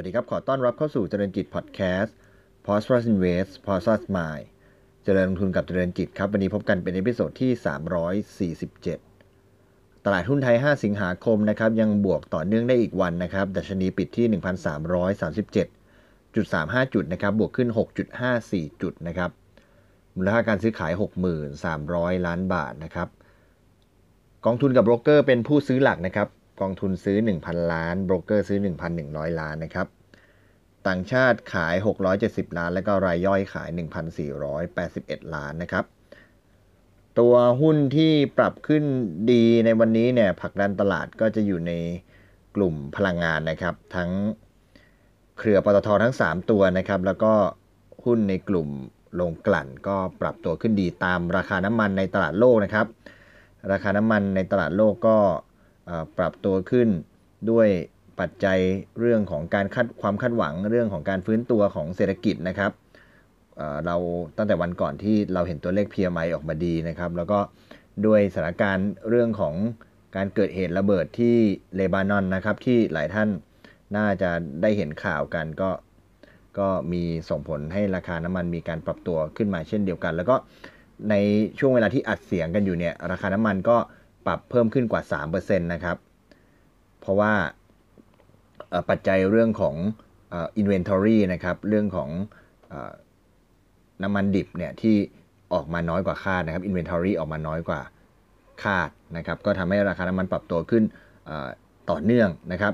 สวัสดีครับ ขอต้อนรับเข้าสู่เจริญจิตพอดแคสต์ p o s t r u s Invest p o s t r u s Mind เจริญลงทุนกับเจริญจิตครับ วันนี้พบกันเป็น episode ที่ 347 ตลาดหุ้นไทย 5 สิงหาคมนะครับ ยังบวกต่อเนื่องได้อีกวันนะครับ ดัชนีปิดที่ 1,337.35 จุดนะครับ บวกขึ้น 6.54 จุดนะครับ มูลค่าการซื้อขาย 6,300ล้านบาทนะครับ กองทุนกับโบรกเกอร์เป็นผู้ซื้อหลักนะครับ กองทุนซื้อ 1,000 ล้านโบรกเกอร์ซื้อ 1,100 ล้านนะครับ ต่างชาติขาย 670 ล้าน แล้วก็รายย่อยขาย 1,481 ล้านนะครับ ตัวหุ้นที่ปรับขึ้นดีในวันนี้เนี่ยผักดันตลาดก็จะอยู่ในกลุ่มพลังงานนะครับ ทั้งเครือปตททั้ง 3 ตัวนะครับ แล้วก็หุ้นในกลุ่มโรงกลั่นก็ปรับตัวขึ้นดีตามราคาน้ำมันในตลาดโลกนะครับ ราคาน้ำมันในตลาดโลกก็ ปรับตัวขึ้นด้วยปัจจัยเรื่องของการคาดความคาดหวังเรื่องของการฟื้นตัวของเศรษฐกิจนะครับเราตั้งแต่วันก่อนที่เราเห็นตัวเลข PMI ออกมาดีนะครับ แล้วก็ด้วยสถานการณ์เรื่องของการเกิดเหตุระเบิดที่เลบานอนนะครับ ที่หลายท่านน่าจะได้เห็นข่าวกันก็ก็มีส่งผลให้ราคาน้ำมันมีการปรับตัวขึ้นมาเช่นเดียวกัน แล้วก็ในช่วงเวลาที่อัดเสียงกันอยู่เนี่ยราคาน้ำมันก็ ปรับเพิ่มขึ้นกว่า 3%นะครับ เพราะว่าปัจจัยเรื่องของ inventory นะครับ เรื่องของน้ำมันดิบเนี่ยที่ออกมาน้อยกว่าคาดนะครับ inventory ออกมาน้อยกว่าคาดนะครับ ก็ทำให้ราคาน้ำมันปรับตัวขึ้นต่อเนื่องนะครับ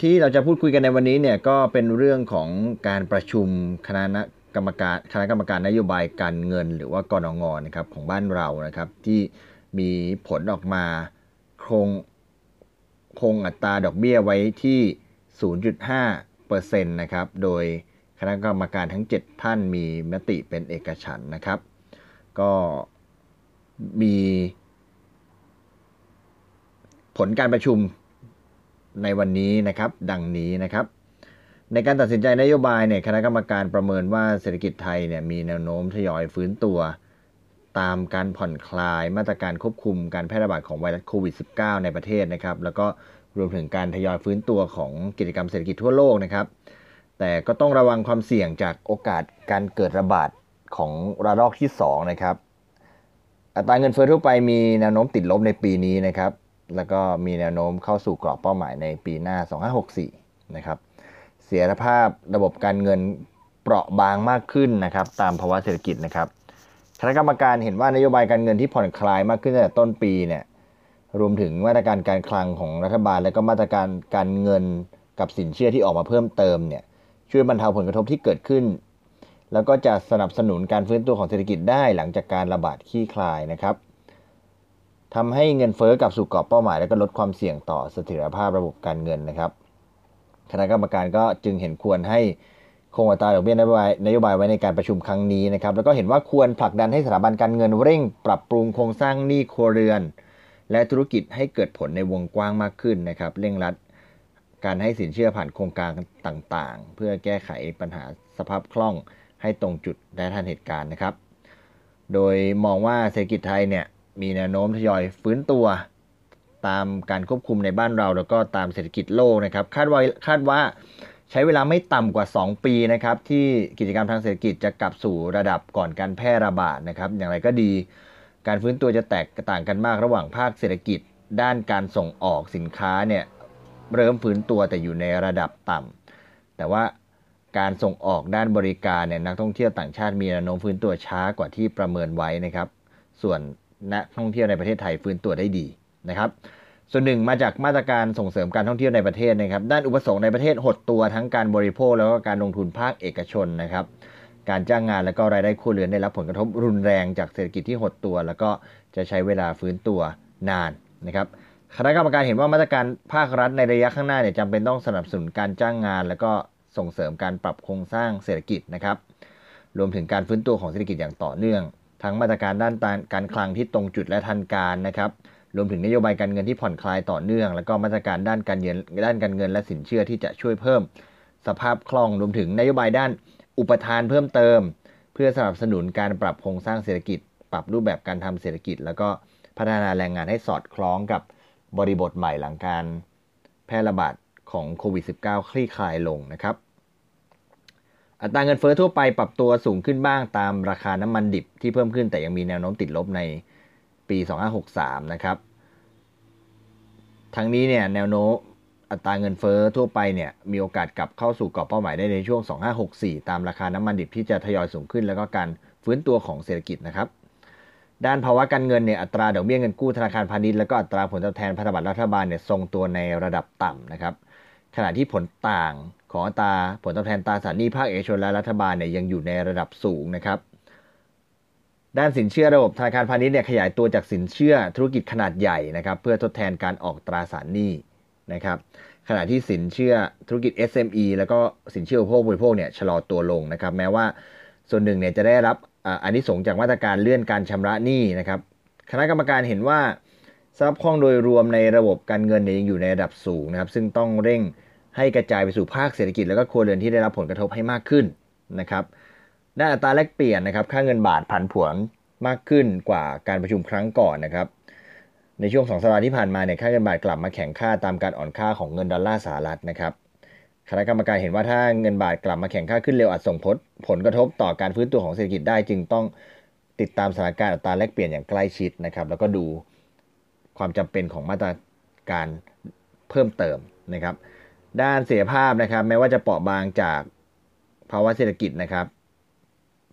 ที่เราจะพูดคุยกันในวันนี้เนี่ยก็เป็นเรื่องของการประชุมคณะกรรมการคณะกรรมการนโยบายการเงิน หรือว่ากรงงนะครับของบ้านเรานะครับที่ มีผลออกมาคงคงอัตราดอกเบี้ยไว้ที่ 0.5%นะครับ โดยคณะกรรมการทั้ง 7 ท่านมีมติเป็นเอกฉันนะครับ ก็มีผลการประชุมในวันนี้นะครับ ดังนี้นะครับ ในการตัดสินใจนโยบายเนี่ยคณะกรรมการประเมินว่าเศรษฐกิจไทยเนี่ยมีแนวโน้มทยอยฟื้นตัว ตามการผ่อนคลายมาตรการควบคุมการแพร่ระบาดของไวรัสโควิด -19 ในประเทศนะครับ แล้วก็รวมถึงการทยอยฟื้นตัวของกิจกรรมเศรษฐกิจทั่วโลกนะครับ แต่ก็ต้องระวังความเสี่ยงจากโอกาสการเกิดระบาดของระลอกที่ 2 นะครับ อัตราเงินเฟ้อทั่วไปมีแนวโน้มติดลบในปีนี้นะครับ แล้วก็มีแนวโน้มเข้าสู่กรอบเป้าหมายในปีหน้า 2564 นะครับ เสียรภาพระบบการเงินเปราะบางมากขึ้นนะครับ ตามภาวะเศรษฐกิจนะครับ คณะกรรมการเห็นว่านโยบายการเงินที่ผ่อนคลายมากขึ้นตั้งแต่ต้นปีเนี่ยรวมถึงมาตรการการคลังของรัฐบาล และก็มาตรการการเงินกับสินเชื่อที่ออกมาเพิ่มเติมเนี่ยช่วยบรรเทาผลกระทบที่เกิดขึ้น แล้วก็จะสนับสนุนการฟื้นตัวของเศรษฐกิจได้หลังจากการระบาดขี้คลายนะครับทำให้เงินเฟอ้อกลับสู่กรอบเป้าหมาย และก็ลดความเสี่ยงต่อเสถียรภาพระบบการเงินนะครับ คณะกรรมการก็จึงเห็นควรให้ คงอัตราดอกเบี้ยนโยบายนโยบายไว้ในการประชุมครั้งนี้นะครับแล้วก็เห็นว่าควรผลักดันให้สถาบันการเงินเร่ง ปรับปรุงโครงสร้างหนี้ครัวเรือน และธุรกิจให้เกิดผลในวงกว้างมากขึ้นนะครับเร่งรัดการให้สินเชื่อผ่านโครงการต่างๆ เพื่อแก้ไขปัญหาสภาพคล่องให้ตรงจุดและทันเหตุการณ์นะครับ โดยมองว่าเศรษฐกิจไทยเนี่ยมีแนวโน้มทยอยฟื้นตัวตามการควบคุมในบ้านเรา แล้วก็ตามเศรษฐกิจโลกนะครับ คาดว่าคาดว่า ใช้เวลาไม่ต่ำกว่า 2 ปีนะครับที่กิจกรรมทางเศรษฐกิจจะกลับสู่ระดับก่อนการแพร่ระบาดนะครับ อย่างไรก็ดี การฟื้นตัวจะแตกต่างกันมากระหว่างภาคเศรษฐกิจ ด้านการส่งออกสินค้าเนี่ยเริ่มฟื้นตัวแต่อยู่ในระดับต่ำแต่ว่าการส่งออกด้านบริการเนี่ยนักท่องเที่ยวต่างชาติมีแนวโน้มฟื้นตัวช้ากว่าที่ประเมินไว้นะครับ ส่วนนักท่องเที่ยวในประเทศไทยฟื้นตัวได้ดีนะครับ ส่วนหนึ่งมาจากมาตรการส่งเสริมการท่องเที่ยวในประเทศนะครับ ด้านอุปสงค์ในประเทศหดตัวทั้งการบริโภคแล้วก็การลงทุนภาคเอกชนนะครับ การจ้างงานแล้วก็รายได้ครัวเรือนได้รับผลกระทบรุนแรงจากเศรษฐกิจที่หดตัว แล้วก็จะใช้เวลาฟื้นตัวนานนะครับคณะกรรมการเห็นว่ามาตรการภาครัฐในระยะข้างหน้าเนี่ยจำเป็นต้องสนับสนุนการจ้างงาน แล้วก็ส่งเสริมการปรับโครงสร้างเศรษฐกิจนะครับ รวมถึงการฟื้นตัวของเศรษฐกิจอย่างต่อเนื่อง ทั้งมาตรการด้านการคลังที่ตรงจุดและทันการนะครับ รวมถึงนโยบายการเงินที่ผ่อนคลายต่อเนื่อง แล้วก็มาตรการด้านการเงินด้านการเงินและสินเชื่อที่จะช่วยเพิ่ม สภาพคล่องรวมถึงนโยบายด้านอุปทานเพิ่มเติม เพื่อสนับสนุนการปรับโครงสร้างเศรษฐกิจ ปรับรูปแบบการทำเศรษฐกิจ แล้วก็พัฒนาแรงงานให้สอดคล้องกับบริบทใหม่หลังการแพร่ระบาดของโควิด -19 คลี่คลายลงนะครับ อัตราเงินเฟ้อทั่วไปปรับตัวสูงขึ้นบ้างตามราคาน้ำมันดิบที่เพิ่มขึ้นแต่ยังมีแนวโน้มติดลบใน ปี 2563 นะครับ ทั้งนี้เนี่ยแนวโน้มอัตราเงินเฟ้อทั่วไปเนี่ยมีโอกาสกลับเข้าสู่กรอบเป้าหมายได้ในช่วง 2564 ตามราคาน้ำมันดิบที่จะทยอยสูงขึ้น แล้วก็การฟื้นตัวของเศรษฐกิจนะครับ ด้านภาวะการเงินเนี่ยอัตราดอกเบี้ยเงินกู้ธนาคารพาณิชย์แล้วก็อัตราผลตอบแทนพันธบัตรรัฐบาลเนี่ยทรงตัวในระดับต่ำนะครับ ขณะที่ผลต่างของอัตราผลตอบแทนตราสารหนี้ภาคเอกชนและรัฐบาลเนี่ยยังอยู่ในระดับสูงนะครับ ด้านสินเชื่อระบบธนาคารพาณิชย์เนี่ยขยายตัวจากสินเชื่อธุรกิจขนาดใหญ่นะครับเพื่อทดแทนการออกตราสารหนี้นะครับขณะที่สินเชื่อธุรกิจ SME แล้วก็สินเชื่ออุปโภคบริโภคเนี่ยชะลอตัวลงนะครับแม้ว่าส่วนหนึ่งเนี่ยจะได้รับอันนี้สงจากมาตรการเลื่อนการชำระหนี้นะครับคณะกรรมการเห็นว่าสภาพคล่องโดยรวมในระบบการเงินเนี่ยยังอยู่ในระดับสูงนะครับซึ่งต้องเร่งให้กระจายไปสู่ภาคเศรษฐกิจ แล้วก็ครัวเรือนที่ได้รับผลกระทบให้มากขึ้นนะครับ ด้านอัตราแลกเปลี่ยนนะครับ ค่าเงินบาทผันผวนมากขึ้นกว่าการประชุมครั้งก่อนนะครับ ในช่วงสองสัปดาห์ที่ผ่านมาเนี่ยค่าเงินบาทกลับมาแข็งค่าตามการอ่อนค่าของเงินดอลลาร์สหรัฐนะครับคณะกรรมการเห็นว่าถ้าเงินบาทกลับมาแข็งค่าขึ้นเร็วอาจส่งผลผลกระทบต่อการฟื้นตัวของเศรษฐกิจได้จึงต้องติดตามสถานการณ์อัตราแลกเปลี่ยนอย่างใกล้ชิดนะครับ แล้วก็ดูความจำเป็นของมาตรการเพิ่มเติมนะครับ ด้านเสียภาพนะครับ แม้ว่าจะเปราะบางจากภาวะเศรษฐกิจนะครับ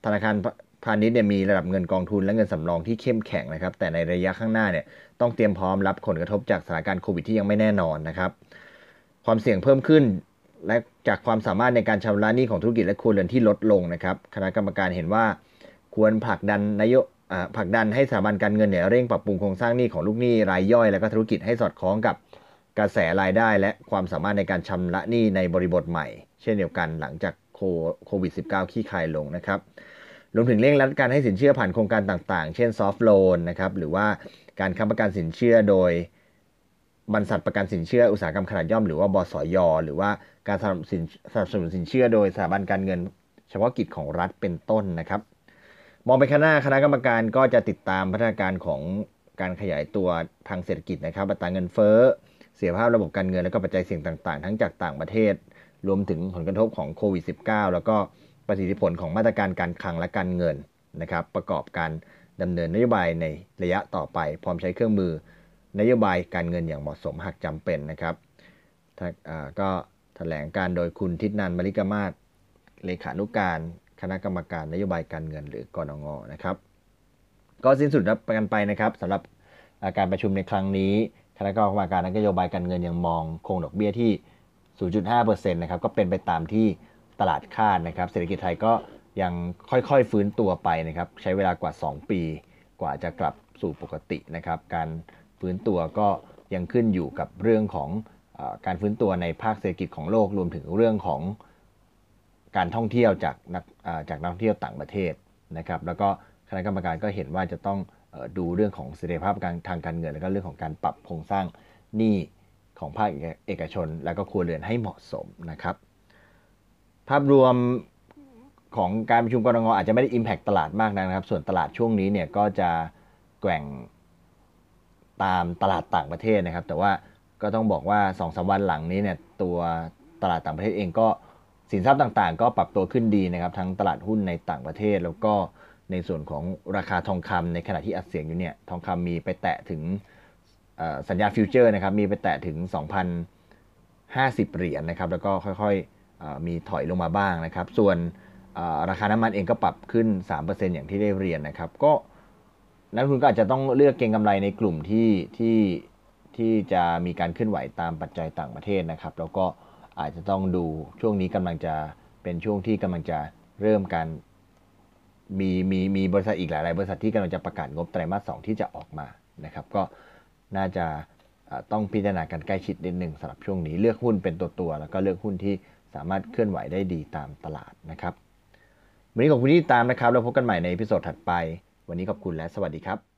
ธนาคารพาณิชย์เนี่ยมีระดับเงินกองทุนและเงินสำรองที่เข้มแข็งนะครับ แต่ในระยะข้างหน้าเนี่ยต้องเตรียมพร้อมรับผลกระทบจากสถานการณ์โควิดที่ยังไม่แน่นอนนะครับ ความเสี่ยงเพิ่มขึ้นและจากความสามารถในการชำระหนี้ของธุรกิจและครัวเรือนที่ลดลงนะครับ คณะกรรมการเห็นว่าควรผลักดันนโยผลักดันให้สถาบันการเงินเนี่ยเร่งปรับปรุงโครงสร้างหนี้ของลูกหนี้รายย่อย และก็ธุรกิจให้สอดคล้องกับกระแสรายได้ และความสามารถในการชำระหนี้ในบริบทใหม่ เช่นเดียวกันหลังจาก โควิด -19 ขี้คายลงนะครับรวมถึงเร่งรัดการให้สินเชื่อผ่านโครงการต่างๆ เช่นซอฟท์โลนนะครับหรือว่าการค้ำประกันสินเชื่อโดยบรรษัทประกันสินเชื่ออุตสาหกรรมขนาดย่อมหรือว่าบสย หรือว่าการสนับสนุนสินเชื่อโดยสถาบันการเงิน เฉพาะกิจของรัฐเป็นต้นนะครับ มองไปข้างหน้าคณะกรรมการก็จะติดตามพัฒนาการของการขยายตัวทางเศรษฐกิจนะครับอัตราเงินเฟ้อ เสียภาพระบบการเงินและก็ปัจจัยเสี่ยงต่าง ๆ ทั้งจากต่างประเทศ รวมถึงผลกระทบของโควิด -19 แล้วก็ประสิทธิผลของมาตรการการคลังและการเงินนะครับ ประกอบการดำเนินนโยบายในระยะต่อไป พร้อมใช้เครื่องมือนโยบายการเงินอย่างเหมาะสมหากจำเป็นนะครับก็แถลงการโดยคุณทิศนันมริกมาศเลขานุการคณะกรรมการนโยบายการเงินหรือกรงงนะครับ ก็สิ้นสุดรับกันไปนะครับสำหรับการประชุมในครั้งนี้ คณะกรรมการนโยบายการเงินยังมองคงดอกเบี้ยที่ 0.5%นะครับก็เป็นไปตามที่ตลาดคาดนะครับเศรษฐกิจไทยก็ยังค่อยๆฟื้นตัวไปนะครับใช้เวลากว่า 2 ปี กว่าจะกลับสู่ปกตินะครับการฟื้นตัวก็ยังขึ้นอยู่กับเรื่องของอการฟื้นตัวในภาคเศรษฐกิจของโลกรวมถึงเรื่องของการท่องเที่ยวจากนักจากนักท่องเที่ยวต่างประเทศนะครับแล้วก็คณะกรรมการก็เห็นว่าจะต้องดูเรื่องของเสถียรภาพการทางการเงิน แล้วก็เรื่องของการปรับโครงสร้างหนี้ ของภาคเอกชน แล้วก็ครัวเรือนให้เหมาะสมนะครับ ภาพรวมของการประชุมกรงอาจจะไม่ได้ Impact ตลาดมากนะครับ ส่วนตลาดช่วงนี้เนี่ยก็จะแกว่งตามตลาดต่างประเทศนะครับ แต่ว่าก็ต้องบอกว่า2อสวันหลังนี้เนี่ยตัวตลาดต่างประเทศเองก็สินทรัพย์ต่างๆ ก็ปรับตัวขึ้นดีนะครับ ทั้งตลาดหุ้นในต่างประเทศ แล้วก็ในส่วนของราคาทองคำในขณะที่อัดเสียงอยู่เนี่ยทองคำมีไปแตะถึง สัญญาฟิวเจอร์นะครับมีไปแตะถึง 2,050 เหรียญนะครับแล้วก็ค่อยๆมีถอยลงมาบ้างนะครับ ส่วนราคาน้ำมันเองก็ปรับขึ้น 3%อย่างที่ได้เรียนนะครับ ก็นักลงทุนก็อาจจะต้องเลือกเก็งกำไรในกลุ่มที่ที่ที่จะมีการเคลื่อนไหวตามปัจจัยต่างประเทศนะครับ แล้วก็อาจจะต้องดูช่วงนี้กำลังจะเป็นช่วงที่กำลังจะเริ่มการมีมีมีบริษัทอีกหลาย ๆ บริษัทที่กำลังจะประกาศงบไตรมาสสองที่จะออกมานะครับ ก็ น่าจะต้องพิจารณากันใกล้ชิดนิดหนึ่งสำหรับช่วงนี้เลือกหุ้นเป็นตัวตัวแล้วก็เลือกหุ้นที่สามารถเคลื่อนไหวได้ดีตามตลาดนะครับวันนี้ขอบคุณที่ตามนะครับ แล้วพบกันใหม่ในพิโซดถัดไป วันนี้ขอบคุณและสวัสดีครับ